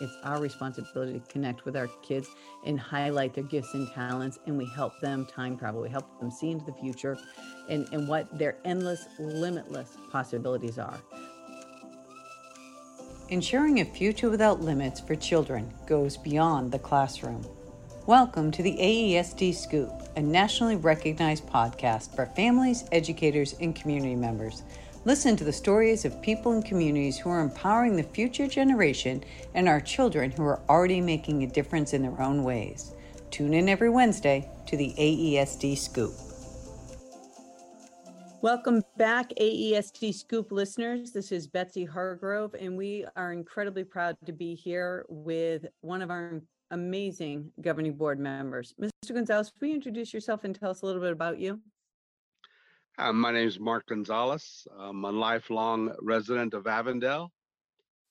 It's our responsibility to connect with our kids and highlight their gifts and talents. And we help them time travel. We help them see into the future and, and what their endless, limitless possibilities are. Ensuring a future without limits for children goes beyond the classroom. Welcome to the AESD Scoop, a nationally recognized podcast for families, educators, and community members. Listen to the stories of people and communities who are empowering the future generation and our children who are already making a difference in their own ways. Tune in every Wednesday to the AESD Scoop. Welcome back, AESD Scoop listeners. This is Betsy Hargrove, and we are incredibly proud to be here with one of our amazing governing board members. Mr. Gonzalez, will you introduce yourself and tell us a little bit about you? Uh, my name is Mark Gonzalez. I'm a lifelong resident of Avondale.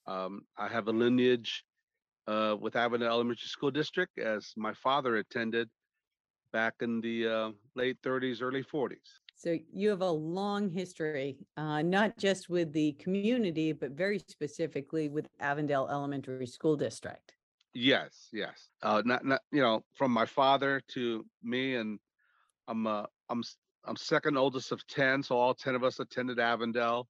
Um, I have a lineage uh, with Avondale Elementary School District as my father attended back in the uh, late 30s, early 40s. So you have a long history, uh, not just with the community, but very specifically with Avondale Elementary School District. Yes, yes. Uh, not, not, you know, from my father to me, and I'm, uh, I'm, I'm second oldest of ten, so all ten of us attended Avondale.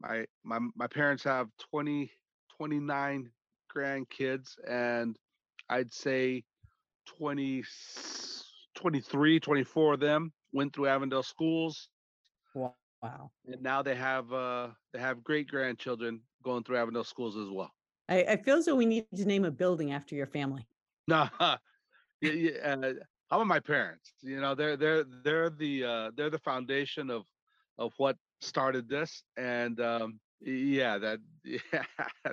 My, my, my parents have 20, 29 grandkids, and I'd say 20, 23, 24 of them went through Avondale schools. Wow. And now they have uh they have great grandchildren going through Avondale schools as well. I, I feel as though we need to name a building after your family. No, uh, how about my parents? You know, they're they're they're the uh, they're the foundation of of what started this, and um, yeah, that yeah,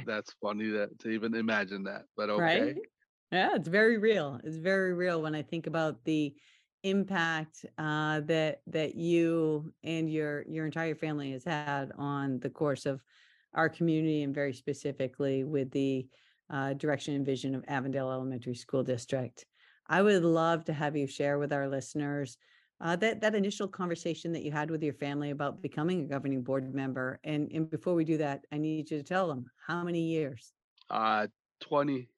that's funny to to even imagine that. But okay, Right? Yeah, it's very real. It's very real when I think about the impact uh, that that you and your your entire family has had on the course of our community and very specifically with the uh, direction and vision of Avondale Elementary School District. I would love to have you share with our listeners uh, that that initial conversation that you had with your family about becoming a governing board member. And and before we do that, I need you to tell them how many years. uh, 20,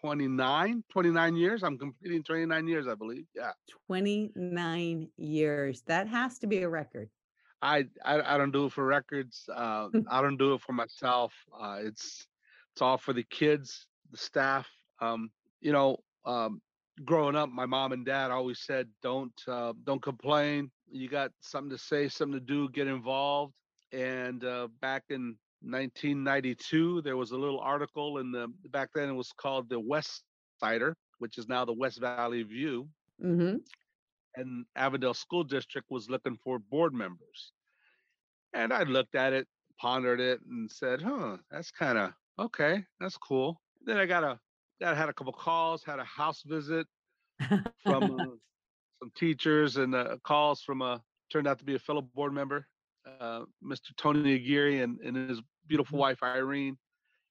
29, 29 years. I'm completing 29 years, I believe. Yeah. 29 years. That has to be a record. I, I I don't do it for records. Uh, I don't do it for myself. Uh, it's it's all for the kids, the staff. Um, you know, um, growing up, my mom and dad always said, "Don't uh, don't complain. You got something to say, something to do. Get involved." And uh, back in 1992, there was a little article in the back then it was called the West Sider, which is now the West Valley View, hmm and Avondale School District was looking for board members. And I looked at it, pondered it, and said, "Huh, that's kind of okay. That's cool." Then I got a, got had a couple calls, had a house visit from uh, some teachers, and uh, calls from a turned out to be a fellow board member, uh, Mr. Tony Aguirre, and, and his beautiful wife Irene.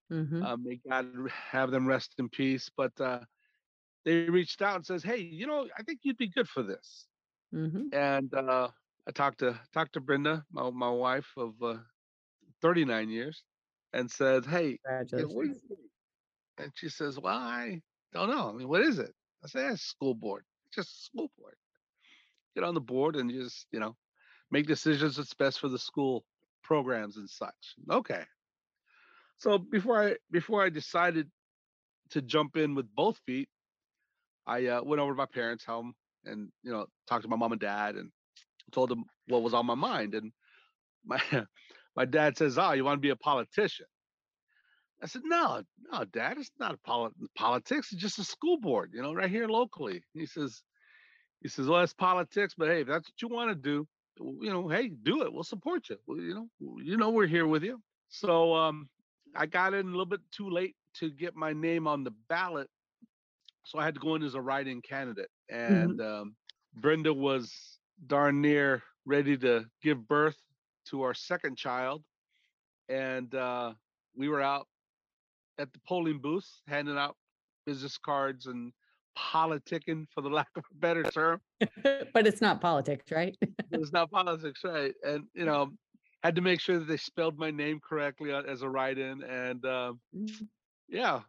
hmm Uh, may God have them rest in peace. But uh, they reached out and says, "Hey, you know, I think you'd be good for this." hmm and uh, I talked to talked to Brenda, my my wife of uh, 39 years, and said, "Hey, you know, what do you think?" And she says, "Well, I don't know. I mean, what is it?" I said, "It's school board. Just school board. Get on the board and just you know make decisions that's best for the school programs and such." Okay. So before I before I decided to jump in with both feet, I uh, went over to my parents' home and you know talked to my mom and dad and told them what was on my mind. And my my dad says, "Oh, you want to be a politician?" I said, "No, no, Dad, it's not poli- politics. It's just a school board, you know, right here locally." He says, "He says, well, that's politics, but hey, if that's what you want to do, you know, hey, do it. We'll support you. Well, you know, you know, we're here with you." So um, I got in a little bit too late to get my name on the ballot, so I had to go in as a write-in candidate. And um, Brenda was darn near ready to give birth to our second child, and uh, we were out at the polling booth handing out business cards and politicking, for the lack of a better term. but it's not politics, right? It's not politics, right? And you know, had to make sure that they spelled my name correctly uh, as a write-in, and um, Mm. yeah,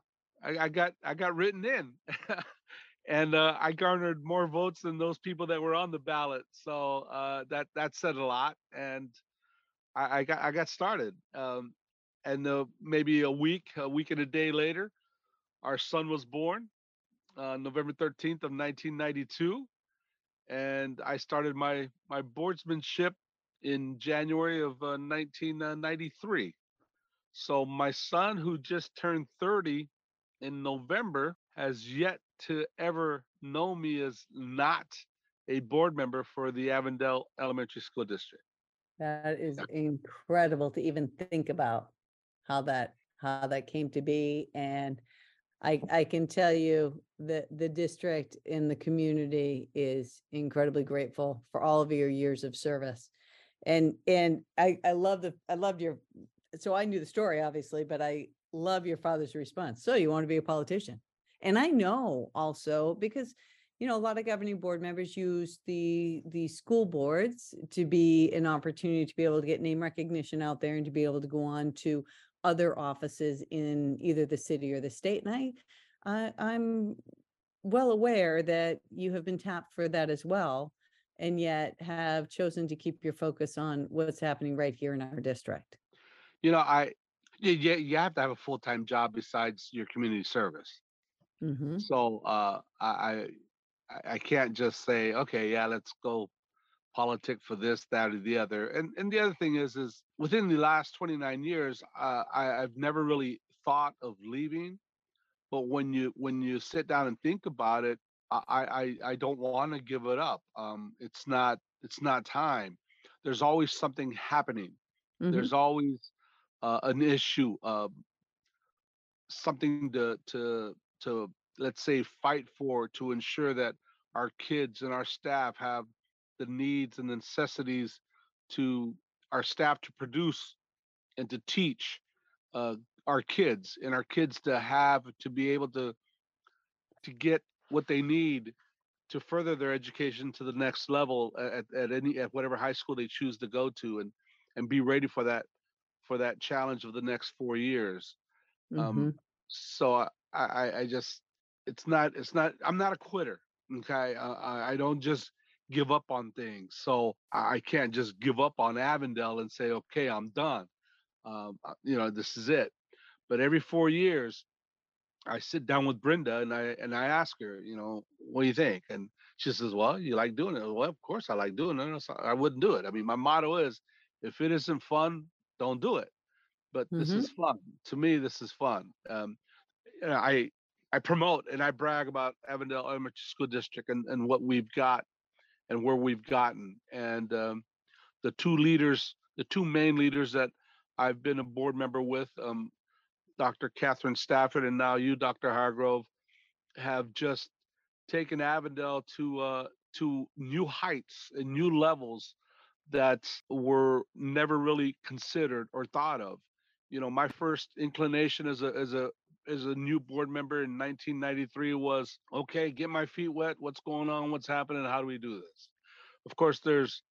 I, I got I got written in, and uh, I garnered more votes than those people that were on the ballot. So uh, that that said a lot, and I, I got I got started. Um, and uh, maybe a week, a week and a day later, our son was born, uh, November thirteenth of nineteen ninety two, and I started my my boardsmanship in January of uh, nineteen ninety three. So my son, who just turned thirty in November, has yet to ever know me as not a board member for the Avondale Elementary School District. That is incredible to even think about how that, how that came to be. And I, I can tell you that the district in the community is incredibly grateful for all of your years of service. And, and I, I love the, I loved your, so I knew the story, obviously, but I love your father's response. So you want to be a politician? And I know also because you know, a lot of governing board members use the, the school boards to be an opportunity to be able to get name recognition out there and to be able to go on to other offices in either the city or the state. And I, I, I'm well aware that you have been tapped for that as well, and yet have chosen to keep your focus on what's happening right here in our district. You know, I you, you have to have a full time job besides your community service. hmm So uh, I I can't just say, okay, yeah, let's go politic for this, that, or the other. And and the other thing is, is within the last 29 years, uh, I, I've never really thought of leaving. But when you when you sit down and think about it, I I I don't want to give it up. Um, it's not it's not time. There's always something happening. hmm There's always uh, an issue. Uh, something to to to let's say fight for to ensure that our kids and our staff have the needs and necessities to our staff to produce and to teach uh, our kids and our kids to have to be able to to get what they need to further their education to the next level at, at any at whatever high school they choose to go to and and be ready for that for that challenge of the next four years hmm um, so I, I, I just, it's not, it's not, I'm not a quitter. Okay. I, I don't just give up on things. So I can't just give up on Avondale and say, okay, I'm done. Um, uh, you know, this is it. But every four years, I sit down with Brenda and I and I ask her, you know, what do you think? And she says, well, you like doing it. Well, of course I like doing it. I wouldn't do it. I mean, my motto is, if it isn't fun, don't do it but this hmm is fun. To me, this is fun. Um, you know, I I promote and I brag about Avondale Elementary School District and, and what we've got and where we've gotten. And um, the two leaders, the two main leaders that I've been a board member with, um, Dr. Catherine Stafford and now you, Dr. Hargrove, have just taken Avondale to uh, to new heights and new levels that were never really considered or thought of. You know, my first inclination as a as a as a new board member in 1993 was okay, get my feet wet. What's going on? What's happening? How do we do this? Of course, there's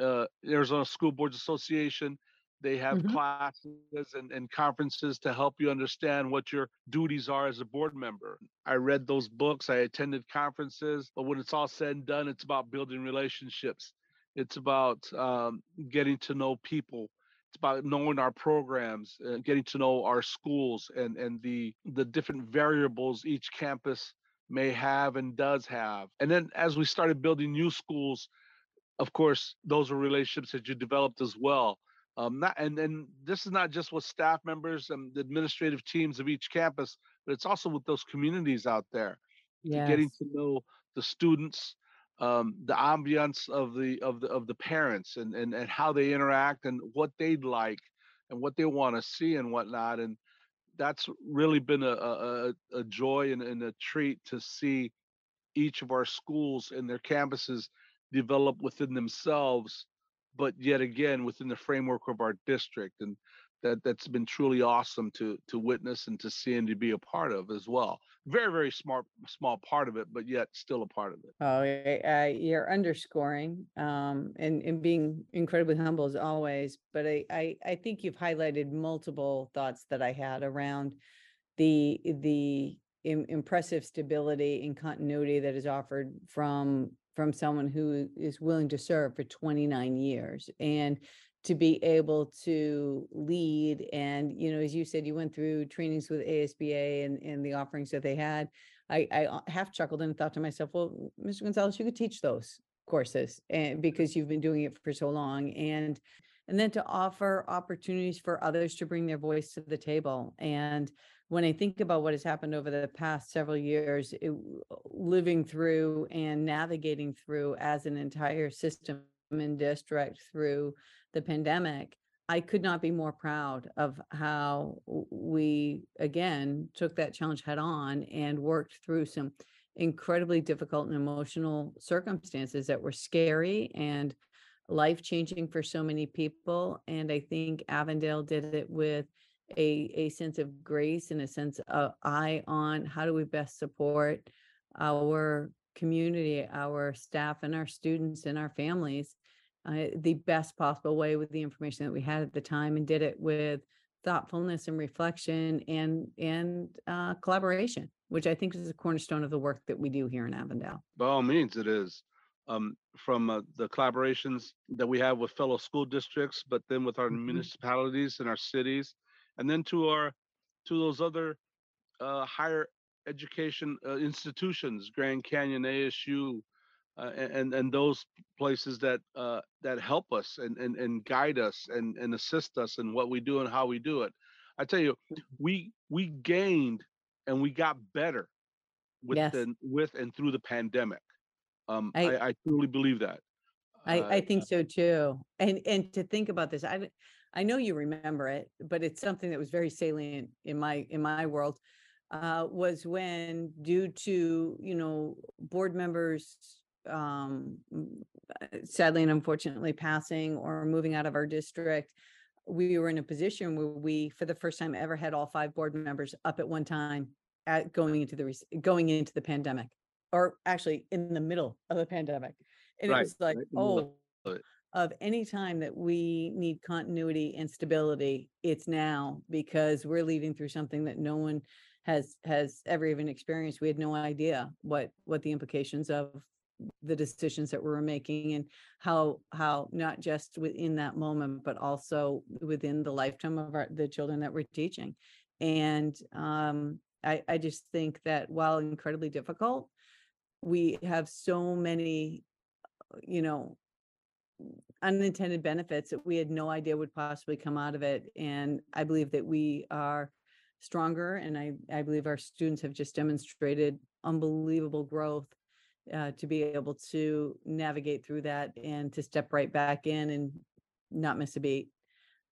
uh, Arizona School Boards Association. They have hmm classes and, and conferences to help you understand what your duties are as a board member. I read those books, I attended conferences, but when it's all said and done, it's about building relationships. It's about um, getting to know people. It's about knowing our programs, uh, getting to know our schools and, and the, the different variables each campus may have and does have. And then as we started building new schools, of course, those are relationships that you developed as well. Um, not, and and this is not just with staff members and the administrative teams of each campus, but it's also with those communities out there, to getting to know the students, um, the ambiance of the of the of the parents, and and and how they interact and what they'd like, and what they want to see and whatnot. And that's really been a a, a a joy and, and a treat to see each of our schools and their campuses develop within themselves, but yet again within the framework of our district. And that that's been truly awesome to to witness and to see and to be a part of as well. Very, very smart small part of it, but yet still a part of it. Oh, uh, you're underscoring um, and, and being incredibly humble as always. But I, I, I think you've highlighted multiple thoughts that I had around the, the im- impressive stability and continuity that is offered from, from someone who is willing to serve for twenty-nine years. And to be able to lead and, you know, as you said, you went through trainings with ASBA and, and the offerings that they had. I, I uh, half chuckled and thought to myself, well, Mr. Gonzalez, you could teach those courses and because you've been doing it for so long and and then to offer opportunities for others to bring their voice to the table. And when I think about what has happened over the past several years, it, living through and navigating through as an entire system and district through the pandemic, I could not be more proud of how we again took that challenge head on and worked through some incredibly difficult and emotional circumstances that were scary and life changing for so many people. And I think Avondale did it with a, a sense of grace and a sense of eye on how do we best support our community, our staff and our students and our families uh, the best possible way with the information that we had at the time and did it with thoughtfulness and reflection and and uh, collaboration, which I think is the cornerstone of the work that we do here in Avondale. By all means, it is. Um, from uh, the collaborations that we have with fellow school districts, but then with our Mhm. municipalities and our cities, and then to our to those other uh, higher education uh, institutions, Grand Canyon, ASU, uh, and and those places that uh, that help us and, and and guide us and and assist us in what we do and how we do it. I tell you, we we gained and we got better with Yes. the with and through the pandemic. Um, I I, I truly believe that. I, Uh, I think so too. And and to think about this, I I know you remember it, but it's something that was very salient in my in my world. Uh, was when due to you know board members um uh, sadly and unfortunately passing or moving out of our district we were in a position where we for the first time ever had all five board members up at one time at going into the going into the pandemic or actually in the middle of the pandemic. And Right, it was like right in the middle oh of of any time that we need continuity and stability it's now because we're leading through something that no one has has ever even experienced we had no idea what what the implications of the decisions that we were making and how how not just within that moment but also within the lifetime of our the children that we're teaching and um i i just think that while incredibly difficult we have so many you know unintended benefits that we had no idea would possibly come out of it. And I believe that we are stronger and I, I believe our students have just demonstrated unbelievable growth uh, to be able to navigate through that and to step right back in and not miss a beat,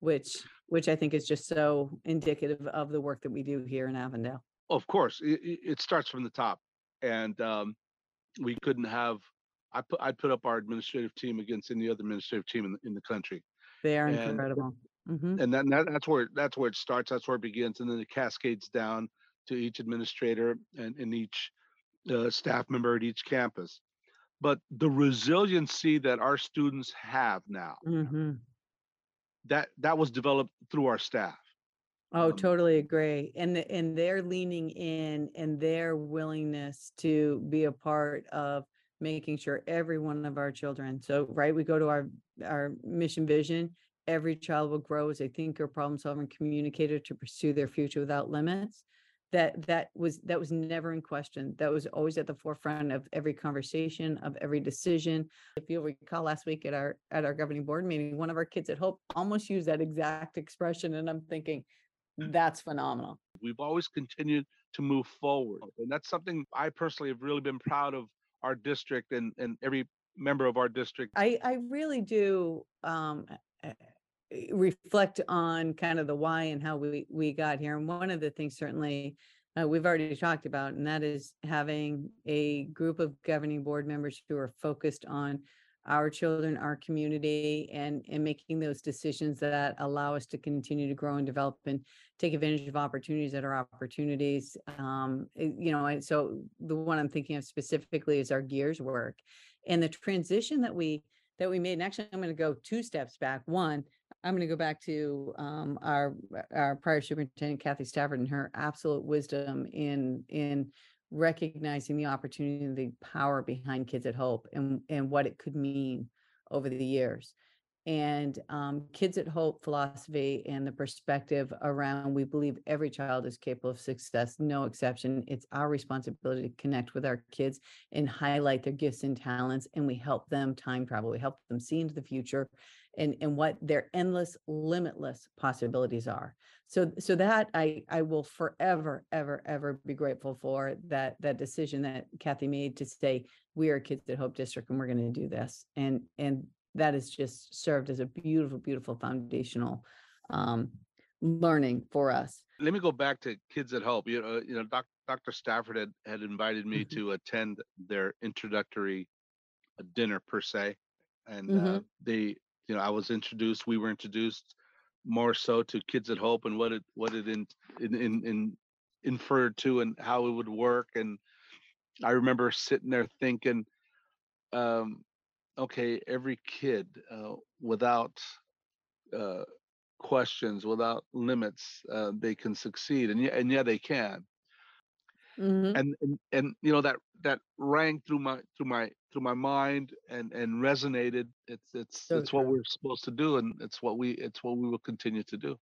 which, which I think is just so indicative of the work that we do here in Avondale. Of course, it, it starts from the top, and um, we couldn't have. I put I put up our administrative team against any other administrative team in the, in the country, They are And- incredible. Mhm. and that, that that's where that's where it starts. That's where it begins, and then it cascades down to each administrator and, and each uh, staff member at each campus. But the resiliency that our students have now Mhm. that that was developed through our staff. Oh, Um, totally agree. And the, and they're leaning in and their willingness to be a part of making sure every one of our children. So, right, we go to our our mission vision. Every child will grow as a thinker, problem solver, and communicator to pursue their future without limits. That that was that was never in question. That was always at the forefront of every conversation, of every decision. If you'll recall last week at our at our governing board meeting, one of our kids at Hope almost used that exact expression. And I'm thinking, that's phenomenal. We've always continued to move forward, and that's something I personally have really been proud of our district and and every member of our district. I, I really do um, reflect on kind of the why and how we, we got here. And one of the things certainly uh, we've already talked about, and that is having a group of governing board members who are focused on our children, our community, and, and making those decisions that allow us to continue to grow and develop and take advantage of opportunities that are opportunities. Um, eh, you know, and so the one I'm thinking of specifically is our gears work and the transition that we that we made. And actually, I'm going to go two steps back. One, I'm going to go back to um, our our prior superintendent Kathy Stafford and her absolute wisdom in in recognizing the opportunity and the power behind Kids at Hope and and what it could mean over the years. And um, Kids at Hope philosophy and the perspective around we believe every child is capable of success, no exception. It's our responsibility to connect with our kids and highlight their gifts and talents, and we help them time travel. We help them see into the future and and what their endless limitless possibilities are so so that i i will forever ever ever be grateful for that that decision that kathy made to say we are kids at hope district and we're going to do this and and that has just served as a beautiful beautiful foundational um learning for us Let me go back to Kids at Hope. You know, you know, Doc, Dr. Stafford had, had invited me Mhm. to attend their introductory uh, dinner per se. And uh, Mhm. they, you know, I was introduced, we were introduced more so to Kids at Hope and what it, what it in, in, in, in inferred to and how it would work. And I remember sitting there thinking, um, okay, every kid uh, without uh, questions, without limits, uh, they can succeed, and yeah, and yeah, they can. Mhm. And, and and you know that that rang through my through my through my mind and and resonated. It's it's so it's what we're supposed to do, and it's what we it's what we will continue to do.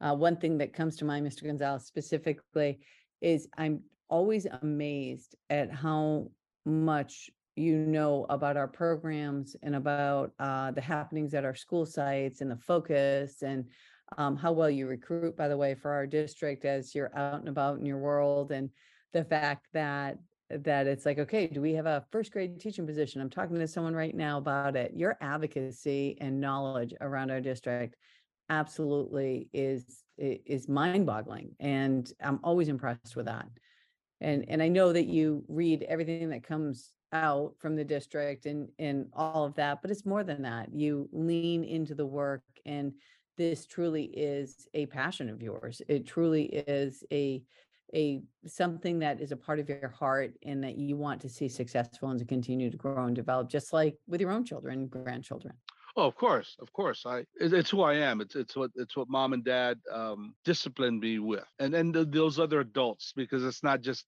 Uh, one thing that comes to mind, Mr. Gonzalez, specifically, is I'm always amazed at how much you know about our programs and about uh, the happenings at our school sites and the focus and um, how well you recruit, by the way, for our district as you're out and about in your world and the fact that that it's like, okay, do we have a first grade teaching position? I'm talking to someone right now about it. Your advocacy and knowledge around our district absolutely is is mind-boggling and i'm always impressed with that and and i know that you read everything that comes out from the district and and all of that but it's more than that you lean into the work and this truly is a passion of yours it truly is a a something that is a part of your heart and that you want to see successful and to continue to grow and develop just like with your own children grandchildren Oh, of course, of course. I it's who I am. It's it's what it's what mom and dad um, disciplined me with, and and th- those other adults because it's not just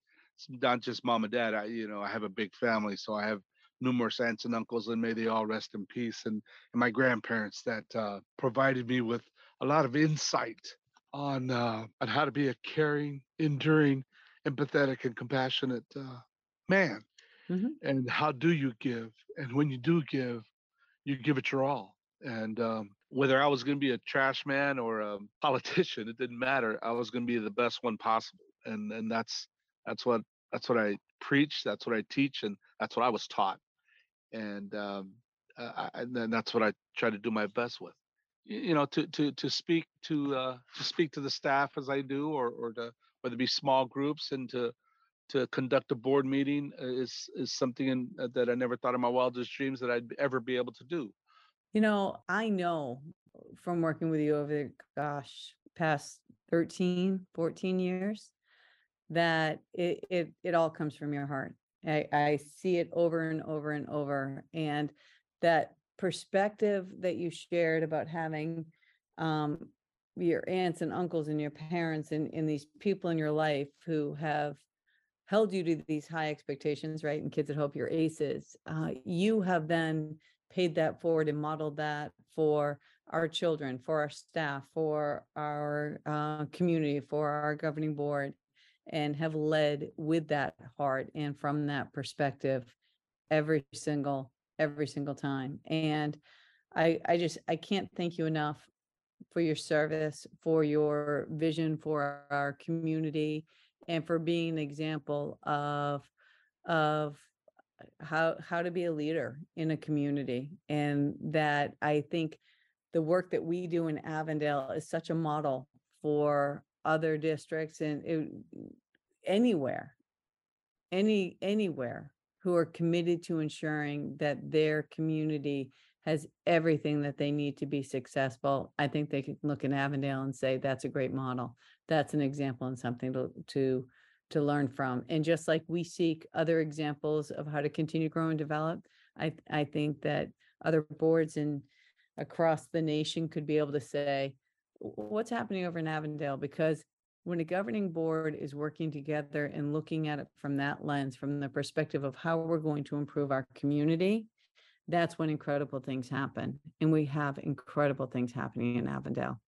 it's not just mom and dad. I you know I have a big family, so I have numerous aunts and uncles, and may they all rest in peace, and and my grandparents that uh, provided me with a lot of insight on uh, on how to be a caring, enduring, empathetic, and compassionate uh, man, Mhm. and how do you give, and when you do give you give it your all. And um, whether I was going to be a trash man or a politician, it didn't matter. I was going to be the best one possible, and and that's that's what that's what I preach. That's what I teach, and that's what I was taught. And um, uh, and then that's what I try to do my best with. You know, to to to speak to uh, to speak to the staff as I do, or or to whether it be small groups and to to conduct a board meeting uh, is is something in, uh, that I never thought in my wildest dreams that I'd ever be able to do. You know, I know from working with you over the, gosh, past 13, 14 years that it it it all comes from your heart. I I see it over and over and over and that perspective that you shared about having um your aunts and uncles and your parents and, and these people in your life who have held you to these high expectations, right? And kids at Hope, your aces. Uh, you have then paid that forward and modeled that for our children, for our staff, for our uh, community, for our governing board, and have led with that heart and from that perspective every single every single time. And I I just I can't thank you enough for your service, for your vision for our community, and for being an example of of uh, how how to be a leader in a community. And that I think the work that we do in Avondale is such a model for other districts and it, mm, anywhere any anywhere who are committed to ensuring that their community has everything that they need to be successful. I think they can look in Avondale and say that's a great model. That's an example and something to to to learn from. And just like we seek other examples of how to continue grow and develop, I I think that other boards and across the nation could be able to say, "W- what's happening over in Avondale? Because when a governing board is working together and looking at it from that lens, from the perspective of how we're going to improve our community, that's when incredible things happen. And we have incredible things happening in Avondale.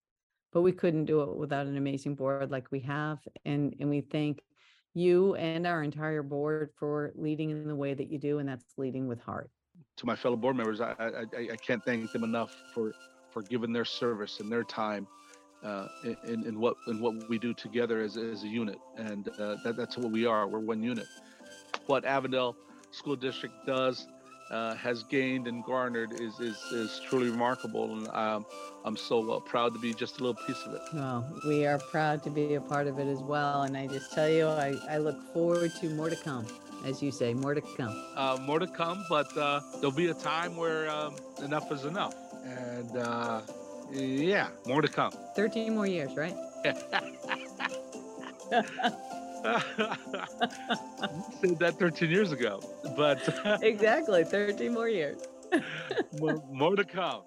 But we couldn't do it without an amazing board like we have. And, and we thank you and our entire board for leading in the way that you do, and that's leading with heart. To my fellow board members, I, I, I- can't thank them enough for, for giving their service and their time uh, in- in, what, in what we do together as, a- as a unit. And uh, that, that's what we are. We're one unit. What Avondale School District does, uh, has gained and garnered is, is, is truly remarkable. And um, I'm so uh, proud to be just a little piece of it. Well, we are proud to be a part of it as well. And I just tell you, I, I look forward to more to come. As you say, more to come. uh, more to come, but uh, there'll be a time where um, enough is enough. And uh, yeah, more to come. 13 more years, right? Said that 13 years ago, but exactly. 13 more years. more, more to come.